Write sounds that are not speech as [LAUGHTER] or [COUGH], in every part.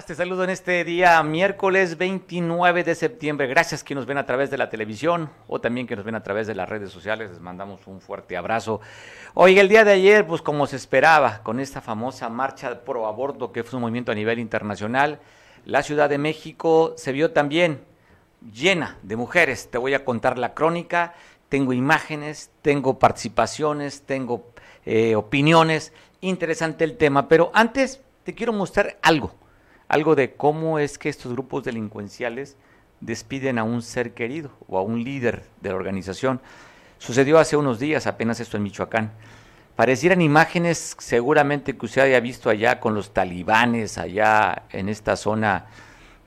estás? Te saludo en este día miércoles 29 de septiembre. Gracias que nos ven a través de la televisión o también que nos ven a través de las redes sociales. Les mandamos un fuerte abrazo. Hoy, el día de ayer, pues como se esperaba, con esta famosa marcha pro aborto que fue un movimiento a nivel internacional, la Ciudad de México se vio también llena de mujeres. Te voy a contar la crónica. Tengo imágenes, tengo participaciones, tengo eh, opiniones. Interesante el tema. Pero antes te quiero mostrar algo algo de cómo es que estos grupos delincuenciales despiden a un ser querido o a un líder de la organización. Sucedió hace unos días, apenas esto en Michoacán. Parecieran imágenes seguramente que usted haya visto allá con los talibanes, allá en esta zona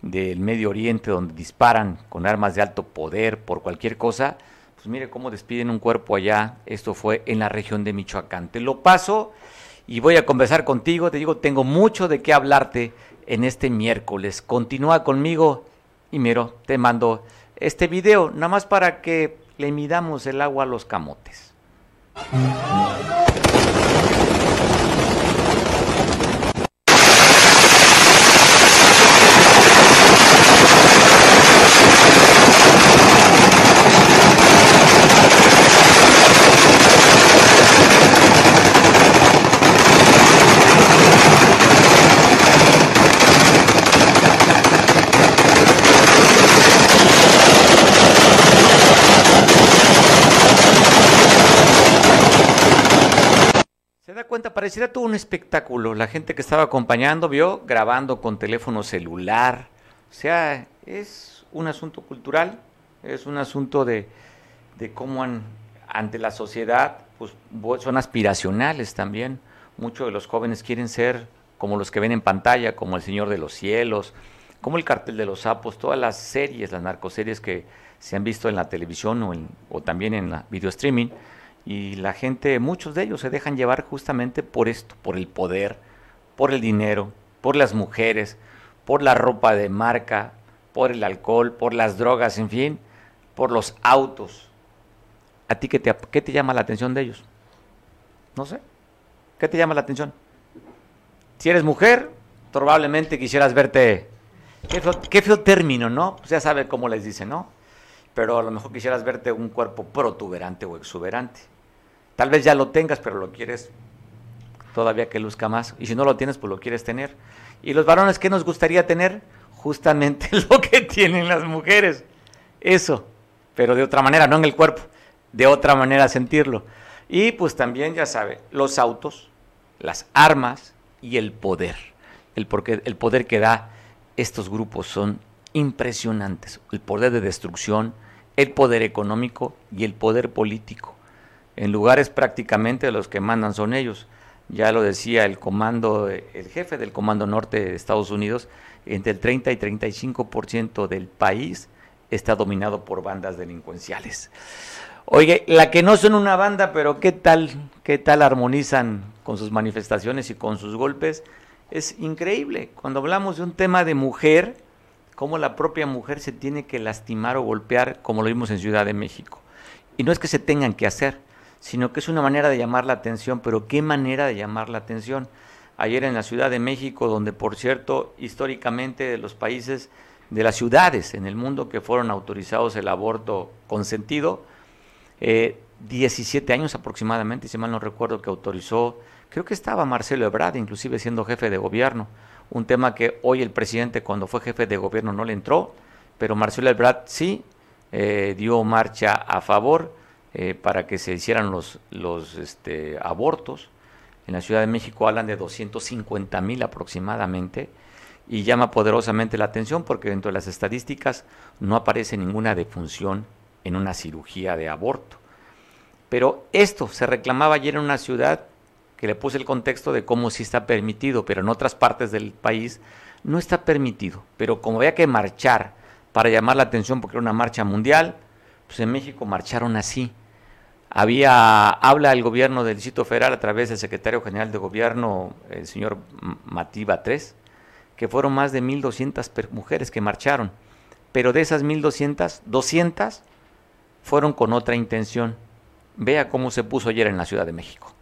del Medio Oriente donde disparan con armas de alto poder por cualquier cosa. Pues mire cómo despiden un cuerpo allá. Esto fue en la región de Michoacán. Te lo paso y voy a conversar contigo. Te digo, tengo mucho de qué hablarte en este miércoles. Continúa conmigo y miro, te mando este video, nada más para que le midamos el agua a los camotes. cuenta, pareciera todo un espectáculo. La gente que estaba acompañando vio grabando con teléfono celular. O sea, es un asunto cultural, es un asunto de, de cómo ante la sociedad pues, son aspiracionales también. Muchos de los jóvenes quieren ser como los que ven en pantalla, como El Señor de los Cielos, como El Cartel de los Sapos, todas las series, las narcoseries que se han visto en la televisión o, o también en la video streaming y la gente, muchos de ellos se dejan llevar justamente por esto, por el poder, por el dinero, por las mujeres, por la ropa de marca, por el alcohol, por las drogas, en fin, por los autos. ¿A ti qué te, qué te llama la atención de ellos? No sé. ¿Qué te llama la atención? Si eres mujer, probablemente quisieras verte... Qué feo, qué feo término, ¿no? Pues ya sabe cómo les dicen, ¿no? Pero a lo mejor quisieras verte un cuerpo protuberante o exuberante. Tal vez ya lo tengas, pero lo quieres todavía que luzca más. Y si no lo tienes, pues lo quieres tener. Y los varones, ¿qué nos gustaría tener? Justamente [LAUGHS] lo que tienen las mujeres. Eso, pero de otra manera, no en el cuerpo, de otra manera sentirlo. Y pues también, ya sabe, los autos, las armas y el poder. El, porque, el poder que da estos grupos son impresionantes. El poder de destrucción, el poder económico y el poder político en lugares prácticamente los que mandan son ellos. Ya lo decía el comando, el jefe del Comando Norte de Estados Unidos, entre el 30 y 35% del país está dominado por bandas delincuenciales. Oye, la que no son una banda, pero qué tal, qué tal armonizan con sus manifestaciones y con sus golpes, es increíble. Cuando hablamos de un tema de mujer, cómo la propia mujer se tiene que lastimar o golpear, como lo vimos en Ciudad de México. Y no es que se tengan que hacer, sino que es una manera de llamar la atención, pero qué manera de llamar la atención. Ayer en la Ciudad de México, donde por cierto, históricamente de los países, de las ciudades en el mundo que fueron autorizados el aborto consentido, eh, 17 años aproximadamente, si mal no recuerdo, que autorizó, creo que estaba Marcelo Ebrard, inclusive siendo jefe de gobierno, un tema que hoy el presidente cuando fue jefe de gobierno no le entró, pero Marcelo Ebrard sí eh, dio marcha a favor eh, para que se hicieran los, los este, abortos. En la Ciudad de México hablan de 250 mil aproximadamente y llama poderosamente la atención porque dentro de las estadísticas no aparece ninguna defunción en una cirugía de aborto. Pero esto se reclamaba ayer en una ciudad que le puse el contexto de cómo sí está permitido, pero en otras partes del país no está permitido. Pero como había que marchar para llamar la atención porque era una marcha mundial, pues en México marcharon así había, habla el gobierno del Distrito Federal a través del secretario general de gobierno, el señor Mativa III, que fueron más de 1.200 mujeres que marcharon, pero de esas 1.200, 200 fueron con otra intención. Vea cómo se puso ayer en la Ciudad de México.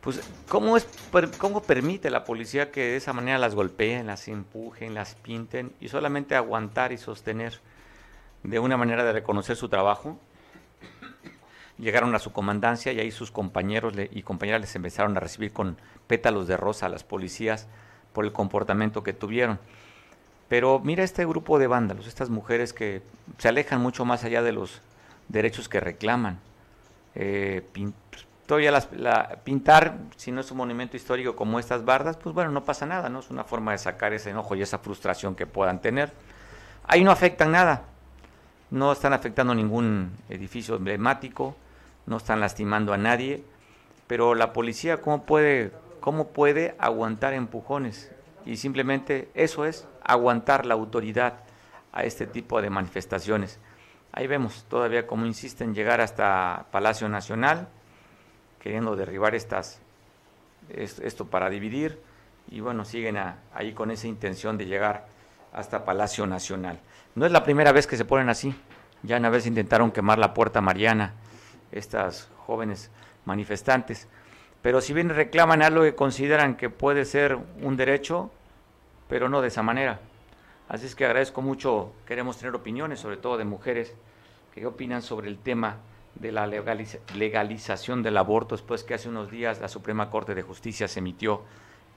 Pues, ¿cómo, es, ¿cómo permite la policía que de esa manera las golpeen, las empujen, las pinten y solamente aguantar y sostener de una manera de reconocer su trabajo? Llegaron a su comandancia y ahí sus compañeros y compañeras les empezaron a recibir con pétalos de rosa a las policías por el comportamiento que tuvieron. Pero mira este grupo de vándalos, estas mujeres que se alejan mucho más allá de los derechos que reclaman. Eh, todavía pintar, si no es un monumento histórico como estas bardas, pues bueno, no pasa nada, ¿no? Es una forma de sacar ese enojo y esa frustración que puedan tener. Ahí no afectan nada, no están afectando ningún edificio emblemático, no están lastimando a nadie, pero la policía, ¿cómo puede ¿Cómo puede aguantar empujones? Y simplemente eso es aguantar la autoridad a este tipo de manifestaciones. Ahí vemos todavía cómo insisten en llegar hasta Palacio Nacional, queriendo derribar estas, esto para dividir, y bueno, siguen ahí con esa intención de llegar hasta Palacio Nacional. No es la primera vez que se ponen así, ya una vez intentaron quemar la puerta Mariana, estas jóvenes manifestantes. Pero si bien reclaman algo que consideran que puede ser un derecho, pero no de esa manera. Así es que agradezco mucho, queremos tener opiniones, sobre todo de mujeres, que opinan sobre el tema de la legalización del aborto después que hace unos días la Suprema Corte de Justicia se emitió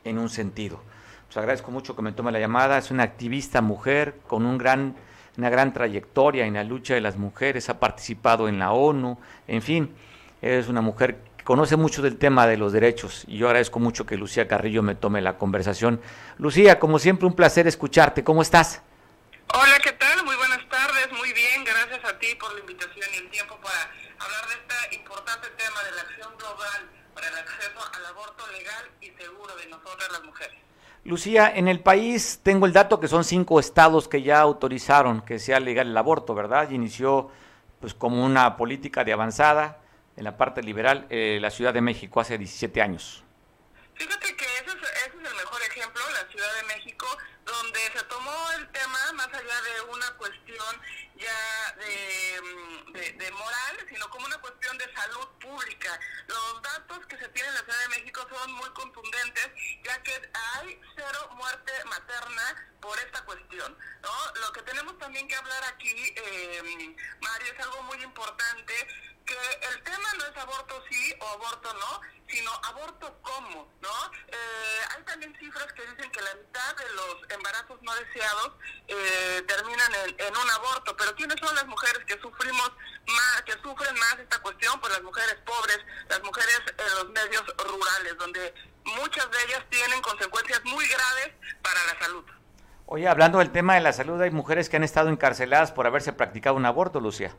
en un sentido. Pues agradezco mucho que me tome la llamada, es una activista mujer con un gran, una gran trayectoria en la lucha de las mujeres, ha participado en la ONU, en fin, es una mujer conoce mucho del tema de los derechos y yo agradezco mucho que Lucía Carrillo me tome la conversación. Lucía, como siempre, un placer escucharte. ¿Cómo estás? Hola, ¿qué tal? Muy buenas tardes, muy bien. Gracias a ti por la invitación y el tiempo para hablar de este importante tema de la acción global para el acceso al aborto legal y seguro de nosotras las mujeres. Lucía, en el país tengo el dato que son cinco estados que ya autorizaron que sea legal el aborto, ¿verdad? Y inició pues como una política de avanzada en la parte liberal eh, la Ciudad de México hace 17 años. Fíjate que ese es, el mejor ejemplo, la Ciudad de México, se tomó el tema más allá de una cuestión ya de, mm, de, moral, sino como una cuestión de salud pública. Los datos que se tienen en la Ciudad de México son muy contundentes, ya que hay cero muerte materna por esta cuestión. ¿no? Lo que tenemos también que hablar aquí, eh, Mario, es algo muy importante que el tema no es aborto sí o aborto no, sino aborto cómo, ¿no? Eh, hay también cifras que dicen que la mitad de los embarazos no deseados eh, terminan en, un aborto, pero ¿quiénes son las mujeres que sufrimos más, que sufren más esta cuestión? Pues las mujeres pobres, las mujeres en los medios rurales, donde muchas de ellas tienen consecuencias muy graves para la salud. Oye, hablando del tema de la salud, hay mujeres que han estado encarceladas por haberse practicado un aborto, Lucia.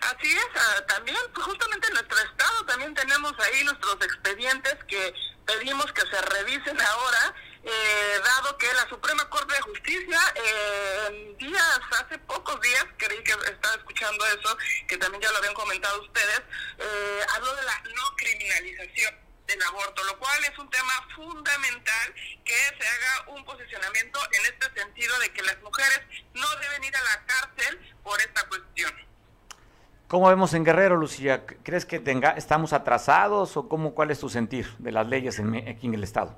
Así es, ah, también pues, justamente en nuestro estado también tenemos ahí nuestros expedientes que pedimos que se revisen ahora, eh, dado que la Suprema Corte de Justicia eh, días, hace pocos días, creí que estaba escuchando eso, que también ya lo habían comentado ustedes, eh, habló de la no criminalización del aborto, lo cual es un tema fundamental que se haga un posicionamiento en este sentido de que las mujeres no deben ir a la cárcel. ¿Cómo vemos en Guerrero, Lucía? ¿Crees que tenga, estamos atrasados o cómo, cuál es tu sentir de las leyes en, aquí en el Estado?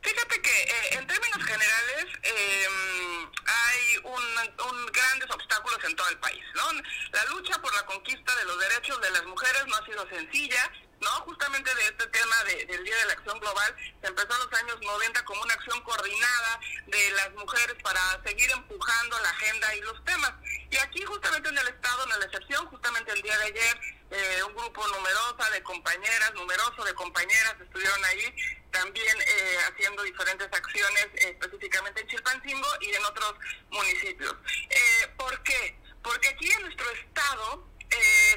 Fíjate que eh, en términos generales em, hay un, grandes obstáculos en todo el país. ¿no? La lucha por la conquista de los derechos de las mujeres no ha sido sencilla. ¿no? Justamente de este tema del Día de la Acción Global se empezó en los años 90 como una acción coordinada de las mujeres para seguir empujando la agenda y los temas. Y aquí justamente en el Estado, en la excepción, justamente el día de ayer, eh, un grupo numeroso de compañeras, numeroso de compañeras estuvieron ahí, también eh, haciendo diferentes acciones específicamente en Chilpancingo y en otros municipios. Eh, ¿Por qué? Porque aquí en nuestro Estado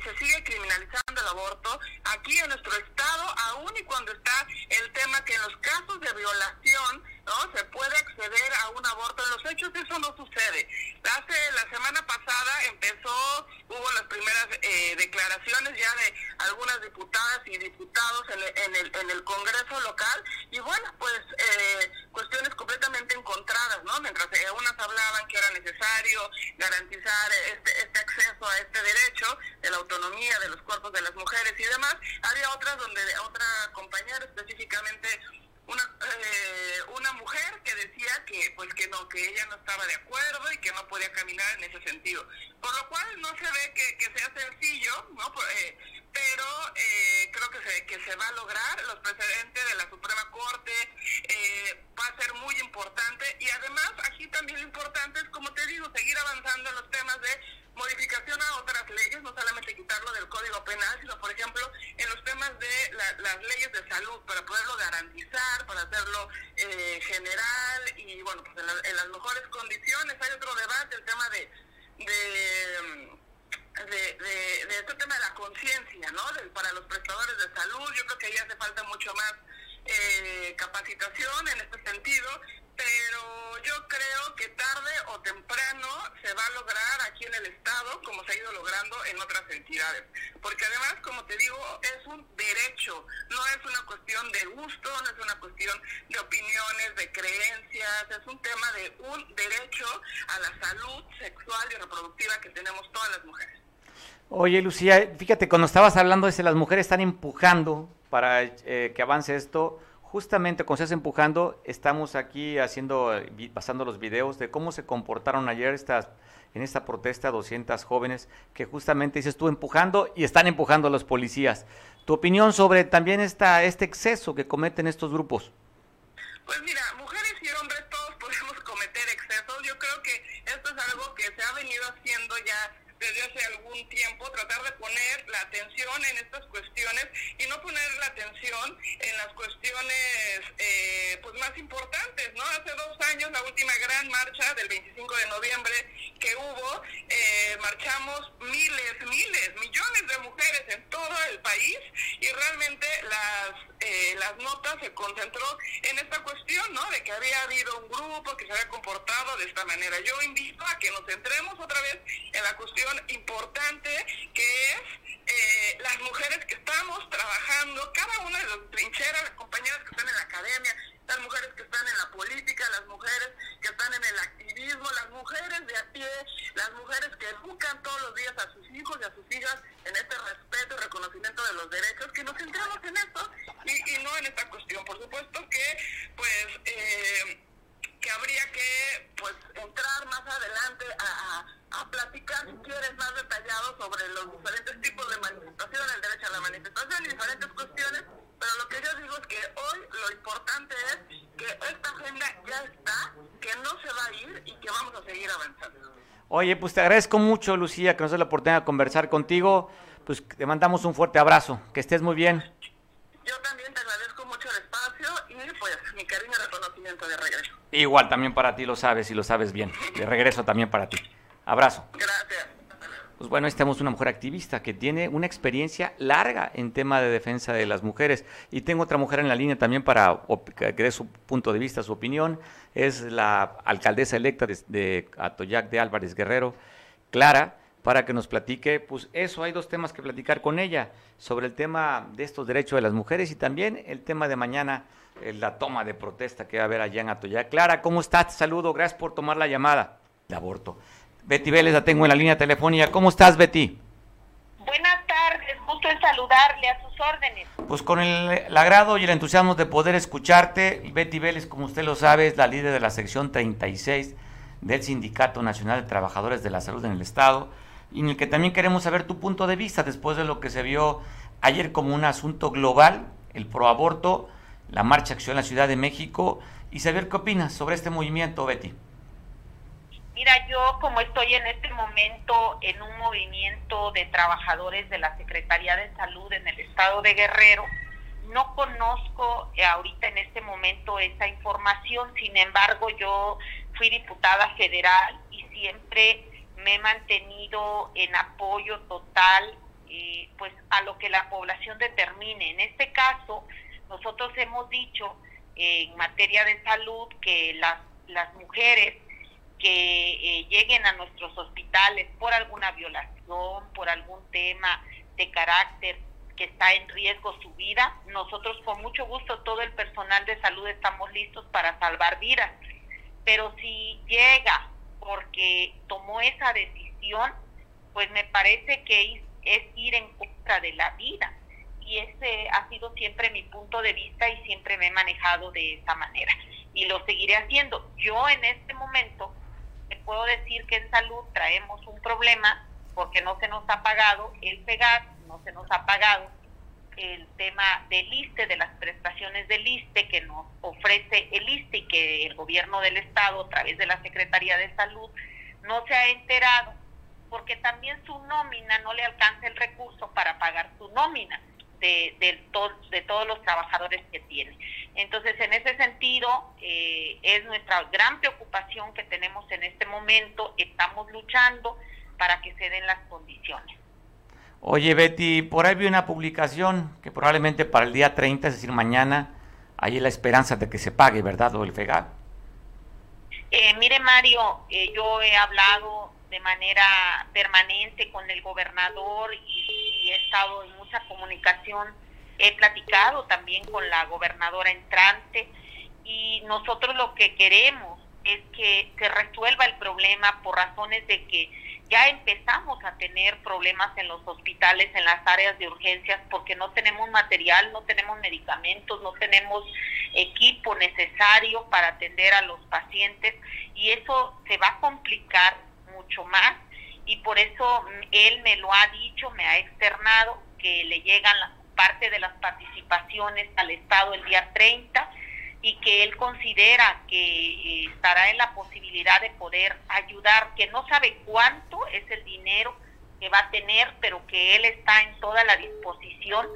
se sigue criminalizando el aborto. Aquí en nuestro estado, aún y cuando está el tema que en los casos de violación ¿no? Se puede acceder a un aborto. En los hechos eso no sucede. Hace la semana pasada empezó, hubo las primeras eh, declaraciones ya de algunas diputadas y diputados en el, en el, en el Congreso local y bueno, pues eh, cuestiones completamente encontradas, ¿no? Mientras eh, unas hablaban que era necesario garantizar este, este acceso a este derecho de la autonomía de los cuerpos de las mujeres y demás, había otras donde otra compañera específicamente una eh, una mujer que decía que pues que no que ella no estaba de acuerdo y que no podía caminar en ese sentido. Por lo cual no se ve que, que sea sencillo no eh, pero eh, creo que se que se va a lograr los precedentes de la Suprema Corte eh, va a ser muy importante y además aquí también lo importante es como te digo seguir avanzando en los temas de modificación a otras leyes, no solamente quitarlo del Código Penal, sino, por ejemplo, en los temas de las leyes de salud, para poderlo garantizar, para hacerlo eh, general y, bueno, pues en, las mejores condiciones. Hay otro debate, el tema de... de de, este tema de la conciencia, ¿no? para los prestadores de salud, yo creo que ahí hace falta mucho más eh, capacitación en este sentido pero yo creo que tarde o temprano se va a lograr aquí en el Estado como se ha ido logrando en otras entidades. Porque además, como te digo, es un derecho, no es una cuestión de gusto, no es una cuestión de opiniones, de creencias, es un tema de un derecho a la salud sexual y reproductiva que tenemos todas las mujeres. Oye, Lucía, fíjate, cuando estabas hablando de si las mujeres están empujando para eh, que avance esto, justamente cuando estás empujando, estamos aquí haciendo, pasando los videos de cómo se comportaron ayer estas, en esta protesta 200 jóvenes que justamente dices tú empujando y están empujando a los policías. ¿Tu opinión sobre también esta, este exceso que cometen estos grupos? Pues mira, mujeres y hombres todos podemos cometer excesos. Yo creo que esto es algo que se ha venido haciendo ya desde hace algún tiempo, tratar de poner la atención en estas cuestiones y no poner la atención en las cuestiones eh, pues más importantes, ¿no? Hace dos años, la última gran marcha del 25 de noviembre que hubo, eh, marchamos miles, miles, millones de mujeres en todo el país y realmente las, eh, las notas se concentró en esta cuestión, ¿no? De que había habido un grupo que se había comportado de esta manera. Yo invito a que nos centremos otra vez en la cuestión importante que es eh, las mujeres que estamos trabajando, cada una de las trincheras, compañeras que están en la academia, las mujeres que están en la política, las mujeres que están en el activismo, las mujeres de a pie, las mujeres que educan todos los días a sus hijos y a sus hijas en este respeto y reconocimiento de los derechos, que nos centramos en esto y, no en esta cuestión. Por supuesto que, pues, eh, que habría que, pues, entrar más adelante a a platicar, si quieres, más detallado sobre los diferentes tipos de manifestación, el derecho a la manifestación y diferentes cuestiones, pero lo que yo digo es que hoy lo importante es que esta agenda ya está, que no se va a ir y que vamos a seguir avanzando. Oye, pues te agradezco mucho, Lucía, que nos dé la oportunidad de conversar contigo. Pues te mandamos un fuerte abrazo. Que estés muy bien. Yo también te agradezco mucho el espacio y pues mi cariño y reconocimiento de regreso. Igual también para ti lo sabes y lo sabes bien. De regreso también para ti. Abrazo. Gracias. Pues bueno, estamos una mujer activista que tiene una experiencia larga en tema de defensa de las mujeres. Y tengo otra mujer en la línea también para que dé su punto de vista, su opinión. Es la alcaldesa electa de, Atoyac de Álvarez Guerrero, Clara, para que nos platique. Pues eso, hay dos temas que platicar con ella sobre el tema de estos derechos de las mujeres y también el tema de mañana, eh, la toma de protesta que va a haber allá en Atoyac. Clara, ¿cómo estás? saludo, gracias por tomar la llamada de aborto. Betty Vélez la tengo en la línea telefónica. ¿Cómo estás, Betty? Buenas en saludarle a sus órdenes. Pues con el, agrado y el entusiasmo de poder escucharte, Betty Vélez, como usted lo sabe, es la líder de la sección 36 del Sindicato Nacional de Trabajadores de la Salud en el Estado, y en el que también queremos saber tu punto de vista después de lo que se vio ayer como un asunto global, el proaborto, la marcha acción en la Ciudad de México, y saber qué opinas sobre este movimiento, Betty. Mira, yo como estoy en este momento en un movimiento de trabajadores de la Secretaría de Salud en el estado de Guerrero, no conozco ahorita en este momento esa información, sin embargo yo fui diputada federal y siempre me he mantenido en apoyo total eh, pues a lo que la población determine. En este caso, nosotros hemos dicho en materia de salud que las, las mujeres que eh, lleguen a nuestros hospitales por alguna violación, por algún tema de carácter que está en riesgo su vida, nosotros con mucho gusto, todo el personal de salud estamos listos para salvar vidas. Pero si llega porque tomó esa decisión, pues me parece que es ir en contra de la vida. Y ese ha sido siempre mi punto de vista y siempre me he manejado de esa manera. Y lo seguiré haciendo. Yo en este momento puedo decir que en salud traemos un problema porque no se nos ha pagado el PEGAS, no se nos ha pagado el tema del ISTE, de las prestaciones del ISTE que nos ofrece el ISTE y que el gobierno del Estado a través de la Secretaría de Salud no se ha enterado porque también su nómina no le alcanza el recurso para pagar su nómina de, de, de todos los trabajadores que tiene. Entonces, en ese sentido, eh, es nuestra gran preocupación que tenemos en este momento. Estamos luchando para que se den las condiciones. Oye, Betty, por ahí vi una publicación que probablemente para el día 30, es decir, mañana, hay la esperanza de que se pague, ¿verdad? O el FEGA. Eh, mire, Mario, eh, yo he hablado de manera permanente con el gobernador y estado en mucha comunicación. He platicado también con la gobernadora entrante y nosotros lo que queremos es que se resuelva el problema por razones de que ya empezamos a tener problemas en los hospitales, en las áreas de urgencias, porque no tenemos material, no tenemos medicamentos, no tenemos equipo necesario para atender a los pacientes y eso se va a complicar mucho más y por eso él me lo ha dicho, me ha externado que le llegan la parte de las participaciones al Estado el día 30 y que él considera que eh, estará en la posibilidad de poder ayudar, que no sabe cuánto es el dinero que va a tener, pero que él está en toda la disposición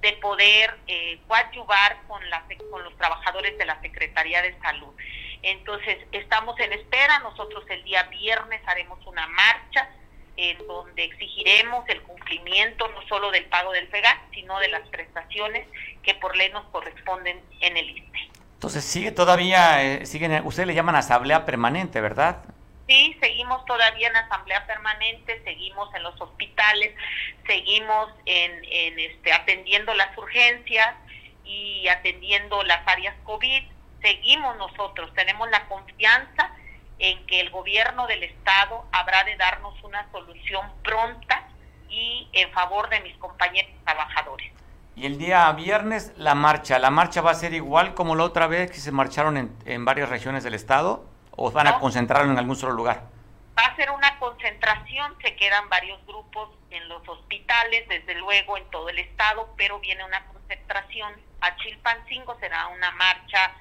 de poder eh, coadyuvar con, la, con los trabajadores de la Secretaría de Salud. Entonces, estamos en espera, nosotros el día viernes haremos una marcha en donde exigiremos el cumplimiento no solo del pago del FEGA, sino de las prestaciones que por ley nos corresponden en el ISTE. Entonces, sigue todavía, eh, siguen, ustedes le llaman asamblea permanente, ¿verdad? Sí, seguimos todavía en asamblea permanente, seguimos en los hospitales, seguimos en, en este, atendiendo las urgencias y atendiendo las áreas COVID seguimos nosotros, tenemos la confianza en que el gobierno del Estado habrá de darnos una solución pronta y en favor de mis compañeros trabajadores. Y el día viernes la marcha, ¿la marcha va a ser igual como la otra vez que se marcharon en, en varias regiones del Estado o van a concentrarlo en algún solo lugar? Va a ser una concentración, se quedan varios grupos en los hospitales, desde luego en todo el Estado, pero viene una concentración. A Chilpancingo será una marcha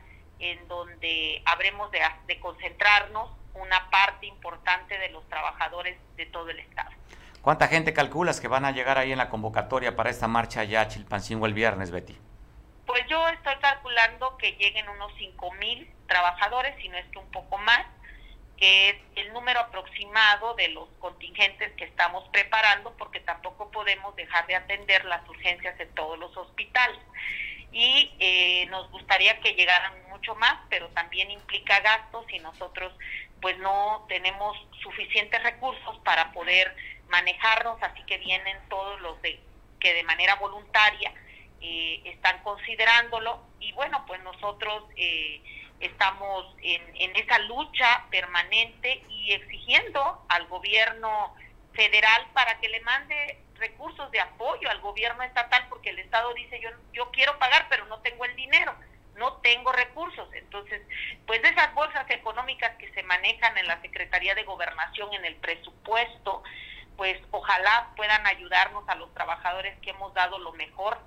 en donde habremos de, de concentrarnos una parte importante de los trabajadores de todo el Estado. ¿Cuánta gente calculas que van a llegar ahí en la convocatoria para esta marcha ya a Chilpancingo el viernes, Betty? Pues yo estoy calculando que lleguen unos 5 mil trabajadores, si no es que un poco más, que es el número aproximado de los contingentes que estamos preparando, porque tampoco podemos dejar de atender las urgencias en todos los hospitales y eh, nos gustaría que llegaran mucho más, pero también implica gastos y nosotros pues no tenemos suficientes recursos para poder manejarnos, así que vienen todos los de, que de manera voluntaria eh, están considerándolo y bueno, pues nosotros eh, estamos en, en esa lucha permanente y exigiendo al gobierno federal para que le mande recursos de apoyo al gobierno estatal porque el Estado dice yo, yo quiero pagar pero no tengo el dinero, no tengo recursos. Entonces, pues de esas bolsas económicas que se manejan en la Secretaría de Gobernación, en el presupuesto, pues ojalá puedan ayudarnos a los trabajadores que hemos dado lo mejor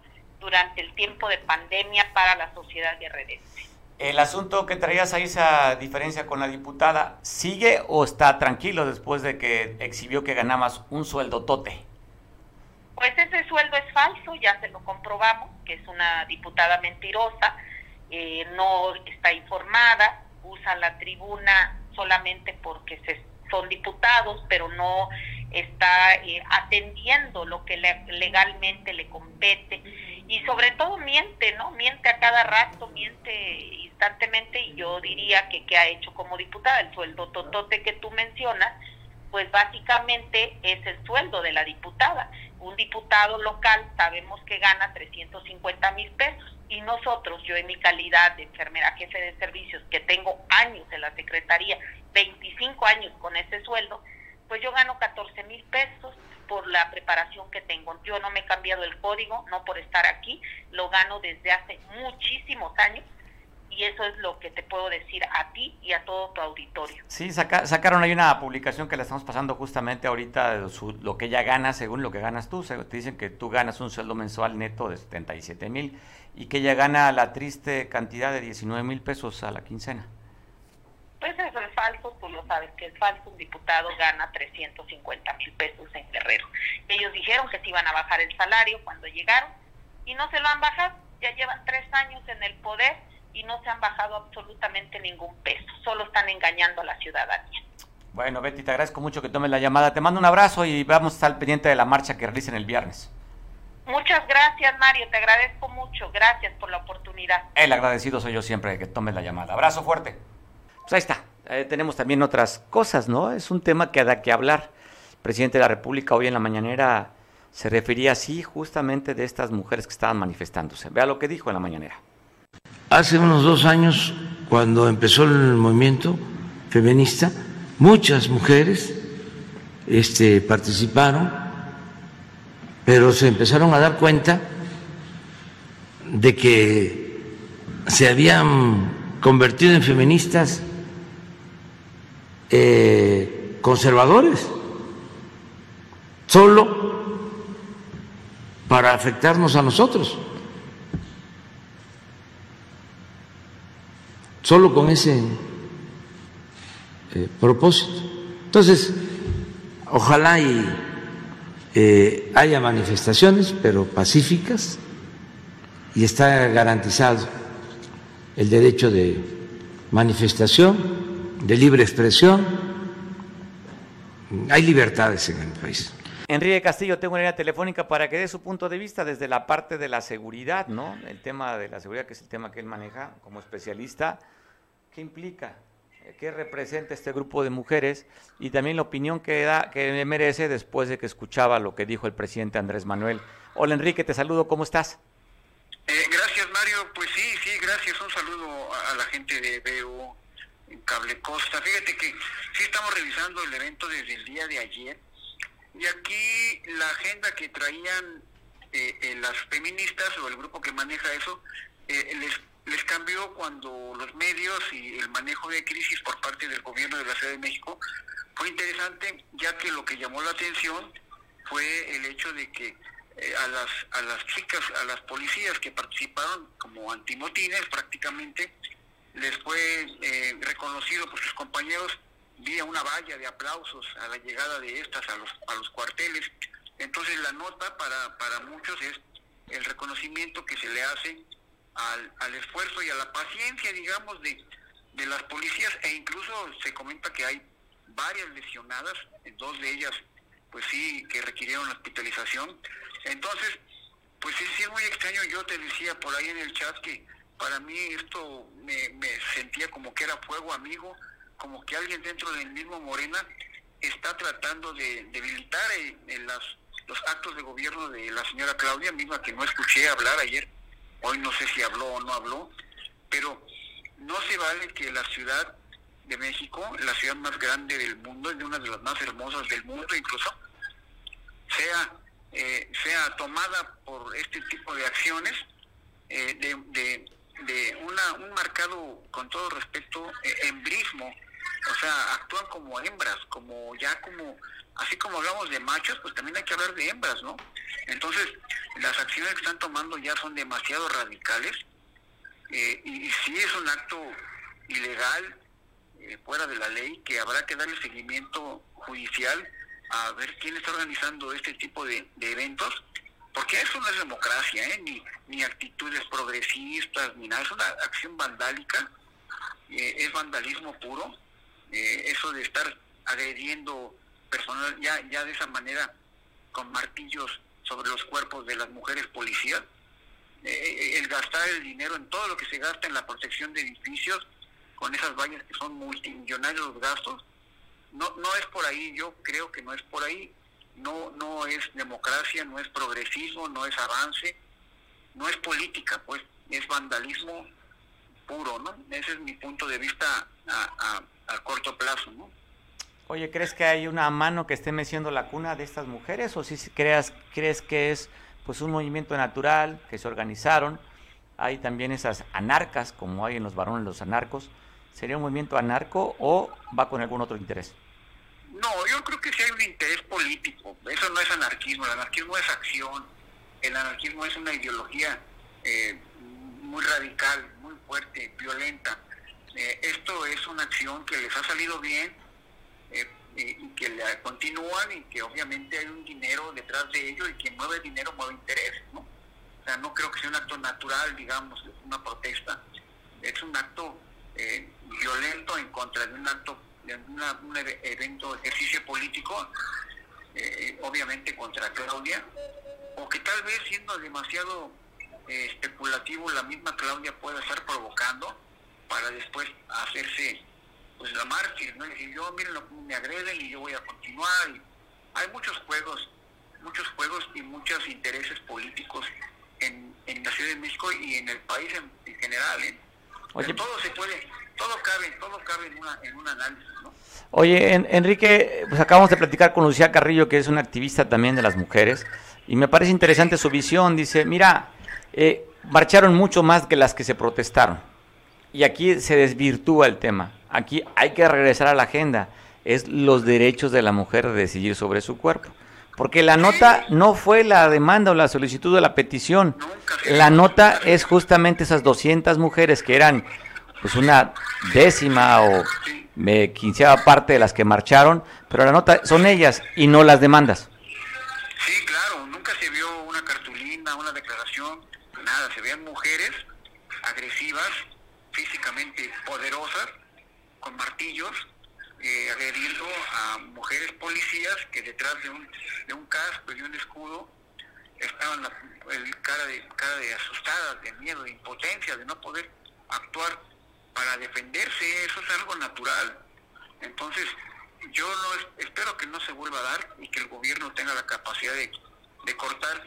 durante el tiempo de pandemia para la sociedad guerrerense. El asunto que traías ahí, esa diferencia con la diputada, ¿sigue o está tranquilo después de que exhibió que ganabas un sueldo tote? Pues ese sueldo es falso, ya se lo comprobamos, que es una diputada mentirosa, eh, no está informada, usa la tribuna solamente porque se, son diputados, pero no está eh, atendiendo lo que legalmente le compete. y sobre todo miente, ¿no? Miente a cada rato, miente instantemente y yo diría que qué ha hecho como diputada, el sueldo totote que tú mencionas, pues básicamente es el sueldo de la diputada. Un diputado local sabemos que gana 350 mil pesos y nosotros, yo en mi calidad de enfermera jefe de servicios, que tengo años en la Secretaría, 25 años con ese sueldo, pues yo gano 14 mil pesos por la preparación que tengo. Yo no me he cambiado el código, no por estar aquí, lo gano desde hace muchísimos años y eso es lo que te puedo decir a ti y a todo tu auditorio. Sí, sacaron ahí una publicación que la estamos pasando justamente ahorita, de lo que ella gana según lo que ganas tú. Te dicen que tú ganas un sueldo mensual neto de 77 mil y que ella gana la triste cantidad de 19 mil pesos a la quincena. Pues eso es falso, tú lo sabes que es falso. Un diputado gana 350 mil pesos en Guerrero. Ellos dijeron que se iban a bajar el salario cuando llegaron y no se lo han bajado. Ya llevan tres años en el poder y no se han bajado absolutamente ningún peso. Solo están engañando a la ciudadanía. Bueno, Betty, te agradezco mucho que tomes la llamada. Te mando un abrazo y vamos a estar pendiente de la marcha que realicen el viernes. Muchas gracias, Mario. Te agradezco mucho. Gracias por la oportunidad. El agradecido soy yo siempre de que tomes la llamada. Abrazo fuerte. Pues ahí está. Eh, tenemos también otras cosas, ¿no? Es un tema que da que hablar. El presidente de la República hoy en la mañanera se refería así justamente de estas mujeres que estaban manifestándose. Vea lo que dijo en la mañanera. Hace unos dos años, cuando empezó el movimiento feminista, muchas mujeres este, participaron, pero se empezaron a dar cuenta de que se habían convertido en feministas eh, conservadores, solo para afectarnos a nosotros. Solo con ese eh, propósito. Entonces, ojalá y eh, haya manifestaciones, pero pacíficas, y está garantizado el derecho de manifestación, de libre expresión. Hay libertades en el país. Enrique Castillo, tengo una línea telefónica para que dé su punto de vista desde la parte de la seguridad, ¿no? El tema de la seguridad, que es el tema que él maneja como especialista. ¿Qué implica? ¿Qué representa este grupo de mujeres? Y también la opinión que da, que merece después de que escuchaba lo que dijo el presidente Andrés Manuel. Hola Enrique, te saludo, ¿cómo estás? Eh, gracias Mario, pues sí, sí, gracias. Un saludo a, la gente de BU Cable Costa. Fíjate que sí estamos revisando el evento desde el día de ayer y aquí la agenda que traían eh, eh, las feministas o el grupo que maneja eso les les cambió cuando los medios y el manejo de crisis por parte del gobierno de la Ciudad de México fue interesante, ya que lo que llamó la atención fue el hecho de que eh, a las a las chicas, a las policías que participaron como antimotines prácticamente, les fue eh, reconocido por sus compañeros vía una valla de aplausos a la llegada de estas a los a los cuarteles. Entonces la nota para para muchos es el reconocimiento que se le hace al, al esfuerzo y a la paciencia, digamos, de, de las policías e incluso se comenta que hay varias lesionadas, dos de ellas pues sí que requirieron hospitalización. Entonces, pues sí, sí es muy extraño, yo te decía por ahí en el chat que para mí esto me, me sentía como que era fuego amigo, como que alguien dentro del mismo Morena está tratando de debilitar en las, los actos de gobierno de la señora Claudia, misma que no escuché hablar ayer hoy no sé si habló o no habló, pero no se vale que la ciudad de México, la ciudad más grande del mundo, y una de las más hermosas del mundo incluso, sea, eh, sea tomada por este tipo de acciones eh, de, de, una, un marcado, con todo respeto, eh, embrismo, o sea, actúan como hembras, como ya como, así como hablamos de machos, pues también hay que hablar de hembras, ¿no? Entonces, las acciones que están tomando ya son demasiado radicales eh, y, si es un acto ilegal, eh, fuera de la ley, que habrá que darle seguimiento judicial a ver quién está organizando este tipo de, eventos, porque eso no es democracia, ¿eh? ni, actitudes progresistas, ni nada, es una acción vandálica, es vandalismo puro, eso de estar agrediendo personal ya, ya de esa manera con martillos sobre los cuerpos de las mujeres policías, eh, el gastar el dinero en todo lo que se gasta en la protección de edificios, con esas vallas que son multimillonarios los gastos. No, no es por ahí, yo creo que no es por ahí. No, no es democracia, no es progresismo, no es avance, no es política, pues es vandalismo puro, ¿no? Ese es mi punto de vista a, a, corto plazo, ¿no? Oye, ¿crees que hay una mano que esté meciendo la cuna de estas mujeres o si creas, crees que es pues un movimiento natural, que se organizaron? Hay también esas anarcas, como hay en los varones los anarcos. ¿Sería un movimiento anarco o va con algún otro interés? No, yo creo que sí hay un interés político. Eso no es anarquismo. El anarquismo es acción. El anarquismo es una ideología eh, muy radical, muy fuerte, violenta. Eh, esto es una acción que les ha salido bien eh, y que continúan y que obviamente hay un dinero detrás de ello y quien mueve dinero mueve interés, ¿no? O sea, no creo que sea un acto natural, digamos, una protesta. Es un acto violento en contra de un acto, de un evento, ejercicio político, eh, obviamente contra Claudia, o que tal vez siendo demasiado eh, especulativo la misma Claudia pueda estar provocando para después hacerse pues la mártir, ¿no? Y decir, yo miren me agreden y yo voy a continuar. Y hay muchos juegos, muchos juegos y muchos intereses políticos en, en la Ciudad de México y en el país en, general, ¿eh? todo se puede, todo cabe, todo cabe en, una, en un análisis, ¿no? Oye, Enrique, pues acabamos de platicar con Lucía Carrillo, que es una activista también de las mujeres, y me parece interesante su visión. Dice, mira, eh, marcharon mucho más que las que se protestaron. Y aquí se desvirtúa el tema. Aquí hay que regresar a la agenda. Es los derechos de la mujer de decidir sobre su cuerpo. Porque la nota no fue la demanda o la solicitud de la petición. La nota es justamente esas 200 mujeres que eran pues una décima o quinceava parte de las que marcharon, pero la nota son ellas y no las demandas. Sí, claro, nunca se vio una cartulina, una declaración, nada, se veían mujeres agresivas, físicamente poderosas, con martillos, eh, agrediendo a mujeres policías que detrás de un, de un casco y un escudo estaban la, el cara, de, cara de asustadas, de miedo, de impotencia, de no poder actuar para defenderse, eso es algo natural. Entonces, yo no espero que no se vuelva a dar y que el gobierno tenga la capacidad de, cortar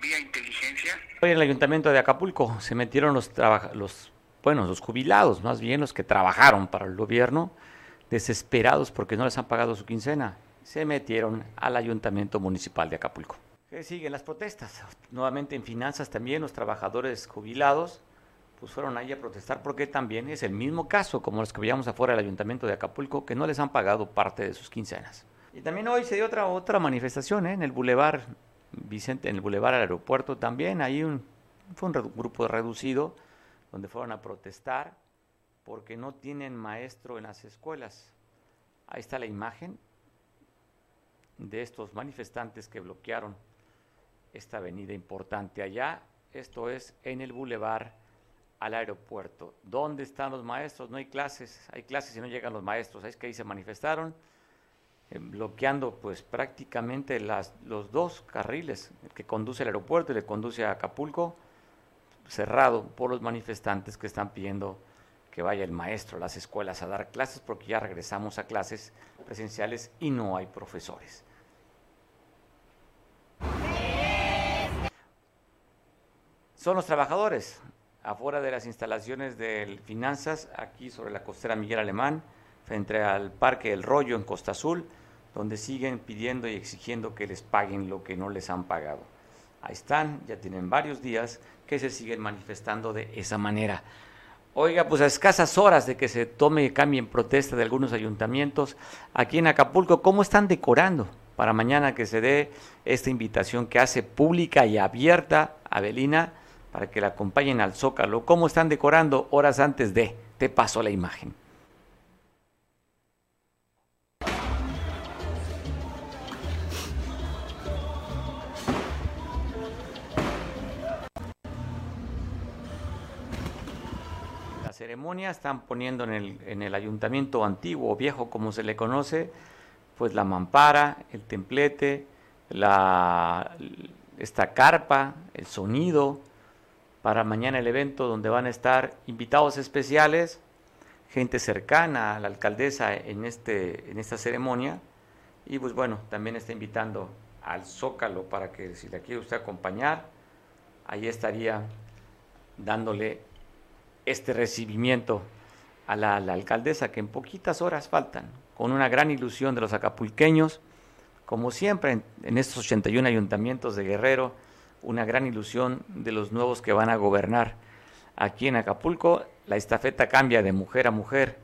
vía inteligencia. Hoy en el ayuntamiento de Acapulco se metieron los, los bueno, los jubilados, más bien los que trabajaron para el gobierno, desesperados porque no les han pagado su quincena, se metieron al ayuntamiento municipal de Acapulco. ¿Qué siguen las protestas? Nuevamente en finanzas también los trabajadores jubilados pues fueron ahí a protestar porque también es el mismo caso como los que veíamos afuera del ayuntamiento de Acapulco que no les han pagado parte de sus quincenas. Y también hoy se dio otra otra manifestación ¿eh? en el bulevar Vicente, en el bulevar aeropuerto también, ahí fue un grupo reducido donde fueron a protestar porque no tienen maestro en las escuelas. Ahí está la imagen de estos manifestantes que bloquearon esta avenida importante allá. Esto es en el bulevar al aeropuerto. ¿Dónde están los maestros? No hay clases, hay clases y no llegan los maestros. Es que ahí se manifestaron eh, bloqueando pues prácticamente los dos carriles, que conduce al aeropuerto y que conduce a Acapulco cerrado por los manifestantes que están pidiendo que vaya el maestro a las escuelas a dar clases porque ya regresamos a clases presenciales y no hay profesores. Son los trabajadores afuera de las instalaciones de finanzas, aquí sobre la costera Miguel Alemán, frente al Parque El Rollo en Costa Azul, donde siguen pidiendo y exigiendo que les paguen lo que no les han pagado. Ahí están, ya tienen varios días que se siguen manifestando de esa manera. Oiga, pues a escasas horas de que se tome y cambie en protesta de algunos ayuntamientos, aquí en Acapulco, ¿cómo están decorando para mañana que se dé esta invitación que hace pública y abierta a Belina para que la acompañen al Zócalo? ¿Cómo están decorando horas antes de? Te paso la imagen. ceremonia están poniendo en el, en el ayuntamiento antiguo o viejo, como se le conoce, pues la mampara, el templete, la, esta carpa, el sonido, para mañana el evento donde van a estar invitados especiales, gente cercana a la alcaldesa en, este, en esta ceremonia. Y pues bueno, también está invitando al Zócalo para que si la quiere usted acompañar, ahí estaría dándole este recibimiento a la, alcaldesa que en poquitas horas faltan, con una gran ilusión de los acapulqueños, como siempre en, en estos 81 ayuntamientos de Guerrero, una gran ilusión de los nuevos que van a gobernar. Aquí en Acapulco la estafeta cambia de mujer a mujer.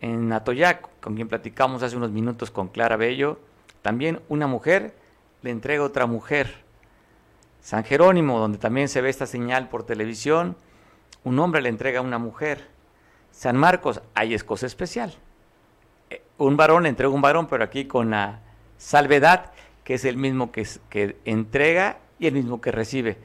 En Atoyac, con quien platicamos hace unos minutos con Clara Bello, también una mujer le entrega otra mujer. San Jerónimo, donde también se ve esta señal por televisión, un hombre le entrega a una mujer. San Marcos, ahí es cosa especial. Eh, un varón le entrega un varón, pero aquí con la salvedad que es el mismo que, que entrega y el mismo que recibe.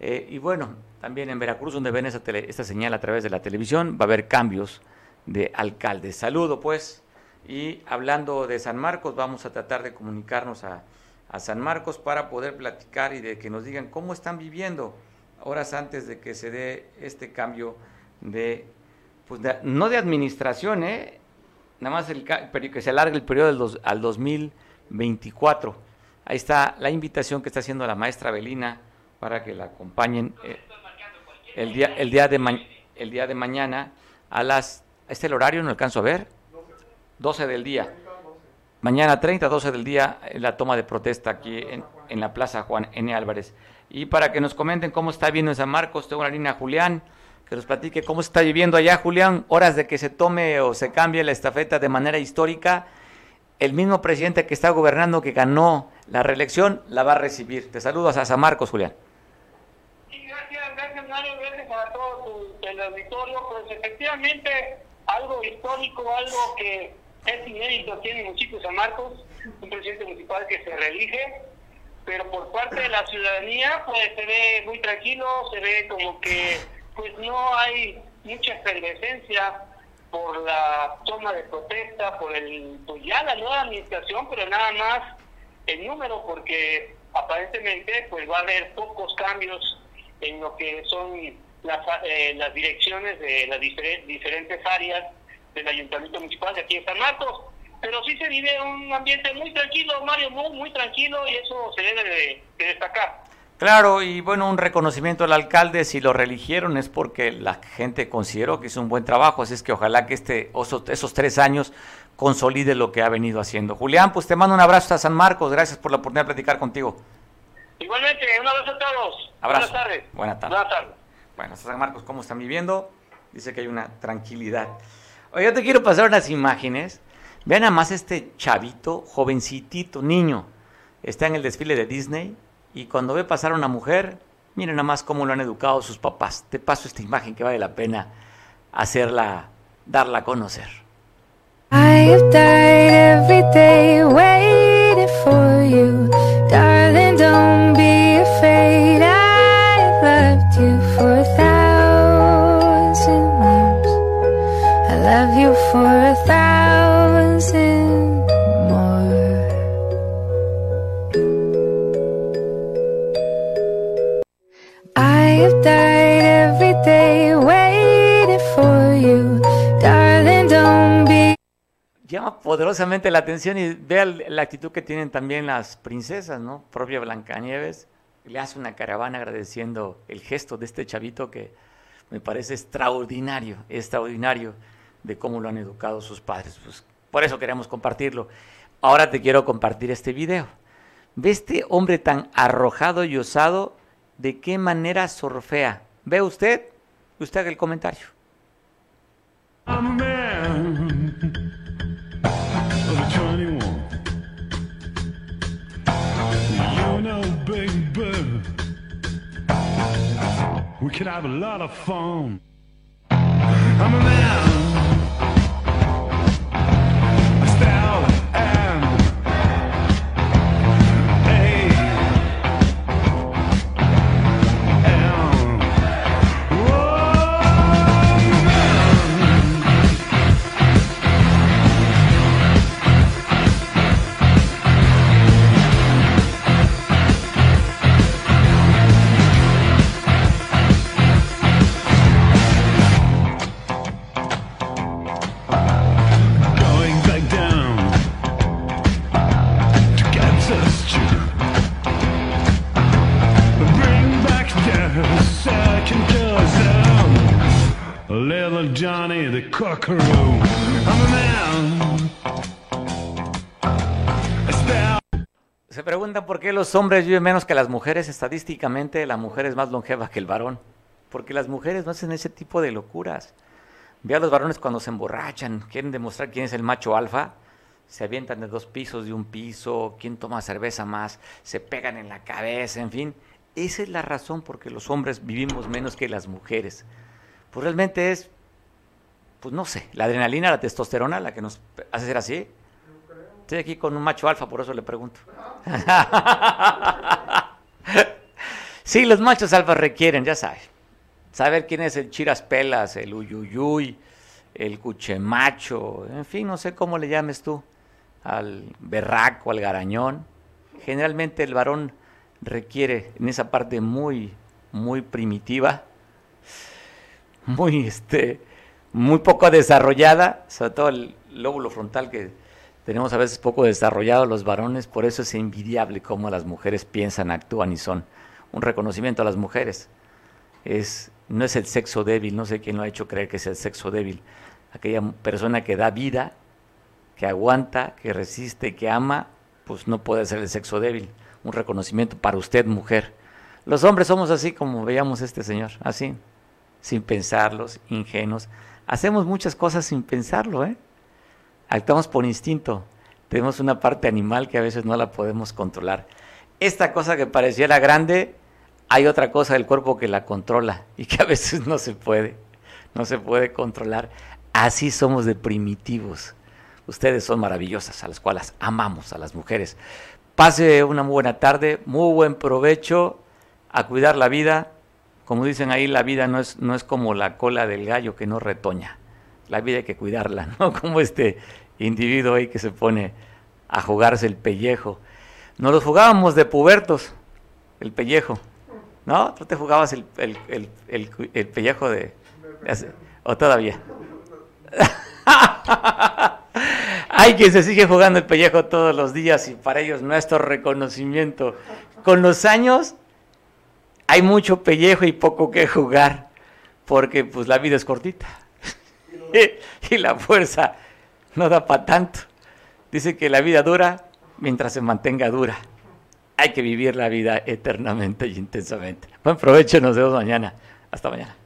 Eh, y bueno, también en Veracruz, donde ven esta señal a través de la televisión, va a haber cambios de alcalde. Saludo pues. Y hablando de San Marcos, vamos a tratar de comunicarnos a, San Marcos para poder platicar y de que nos digan cómo están viviendo horas antes de que se dé este cambio de, pues no de administración, ¿eh? nada más el, que se alargue el periodo del dos, al 2024 Ahí está la invitación que está haciendo la maestra Belina para que la acompañen eh, el, día, el, día de el día de mañana a las... ¿Este el horario? No alcanzo a ver. 12 del día. Mañana 30, 12 del día, la toma de protesta aquí en, en la Plaza Juan N. Álvarez. Y para que nos comenten cómo está viviendo en San Marcos, tengo la línea Julián, que nos platique cómo está viviendo allá, Julián, horas de que se tome o se cambie la estafeta de manera histórica el mismo presidente que está gobernando, que ganó la reelección, la va a recibir. Te saludo a San Marcos, Julián. Sí, gracias, gracias Mario, gracias a todo el auditorio. Pues efectivamente, algo histórico, algo que es inédito tiene el municipio San Marcos, un presidente municipal que se reelige, pero por parte de la ciudadanía, pues se ve muy tranquilo, se ve como que pues no hay mucha efervescencia por la toma de protesta, por el pues ya la nueva administración, pero nada más el número, porque aparentemente pues va a haber pocos cambios en lo que son las, eh, las direcciones de las diferentes áreas del Ayuntamiento Municipal de aquí en San Marcos. Pero sí se vive un ambiente muy tranquilo, Mario, muy, muy tranquilo y eso se debe de destacar. Claro, y bueno, un reconocimiento al alcalde, si lo religieron es porque la gente consideró que hizo un buen trabajo, así es que ojalá que este, esos tres años consolide lo que ha venido haciendo. Julián, pues te mando un abrazo a San Marcos, gracias por la oportunidad de platicar contigo. Igualmente, un abrazo a todos. Abrazo. Buenas tardes. Buenas tardes. Buenas tardes. Bueno, San Marcos, ¿cómo están viviendo? Dice que hay una tranquilidad. Oye, yo te quiero pasar unas imágenes. Vean nada más este chavito, jovencitito, niño. Está en el desfile de Disney y cuando ve pasar a una mujer, miren nada más cómo lo han educado sus papás. Te paso esta imagen que vale la pena hacerla, darla a conocer. I have died every day poderosamente la atención y vea la actitud que tienen también las princesas, ¿no? Propia Blancanieves le hace una caravana agradeciendo el gesto de este chavito que me parece extraordinario, extraordinario de cómo lo han educado sus padres. Pues por eso queremos compartirlo. Ahora te quiero compartir este video. Ve este hombre tan arrojado y osado, de qué manera sorfea. ¿Ve usted? Usted haga el comentario. We could have a lot of fun. Los hombres viven menos que las mujeres. Estadísticamente, la mujer es más longeva que el varón. Porque las mujeres no hacen ese tipo de locuras. Ve a los varones cuando se emborrachan, quieren demostrar quién es el macho alfa. Se avientan de dos pisos, de un piso, quién toma cerveza más, se pegan en la cabeza, en fin. Esa es la razón por que los hombres vivimos menos que las mujeres. Pues realmente es, pues no sé, la adrenalina, la testosterona, la que nos hace ser así. Estoy aquí con un macho alfa, por eso le pregunto. [LAUGHS] sí, los machos alfa requieren, ya sabes, saber quién es el chiras pelas, el uyuyuy, el cuchemacho, en fin, no sé cómo le llames tú, al berraco, al garañón. Generalmente el varón requiere en esa parte muy, muy primitiva, muy, este, muy poco desarrollada, sobre todo el lóbulo frontal que tenemos a veces poco desarrollado los varones, por eso es envidiable cómo las mujeres piensan, actúan y son. Un reconocimiento a las mujeres es no es el sexo débil, no sé quién lo ha hecho creer que es el sexo débil, aquella persona que da vida, que aguanta, que resiste, que ama, pues no puede ser el sexo débil. Un reconocimiento para usted, mujer. Los hombres somos así como veíamos este señor, así, sin pensarlos, ingenuos. Hacemos muchas cosas sin pensarlo, ¿eh? Actuamos por instinto. Tenemos una parte animal que a veces no la podemos controlar. Esta cosa que pareciera grande, hay otra cosa del cuerpo que la controla [LAUGHS] y que a veces no se puede, no se puede controlar. Así somos de primitivos. Ustedes son maravillosas, a las cuales amamos a las mujeres. Pase una muy buena tarde, muy buen provecho, a cuidar la vida. Como dicen ahí, la vida no es, no es como la cola del gallo que no retoña. La vida hay que cuidarla, [LAUGHS] no como este individuo ahí que se pone a jugarse el pellejo. Nos los jugábamos de pubertos, el pellejo. ¿No? ¿Tú te jugabas el, el, el, el, el pellejo de, de ¿O todavía? [LAUGHS] Hay quien se sigue jugando el pellejo todos los días y para ellos nuestro reconocimiento. Con los años hay mucho pellejo y poco que jugar, porque pues la vida es cortita [LAUGHS] y la fuerza [LAUGHS] no da para tanto. Dice que la vida dura mientras se mantenga dura. Hay que vivir la vida eternamente y intensamente. Buen provecho, nos vemos mañana. Hasta mañana.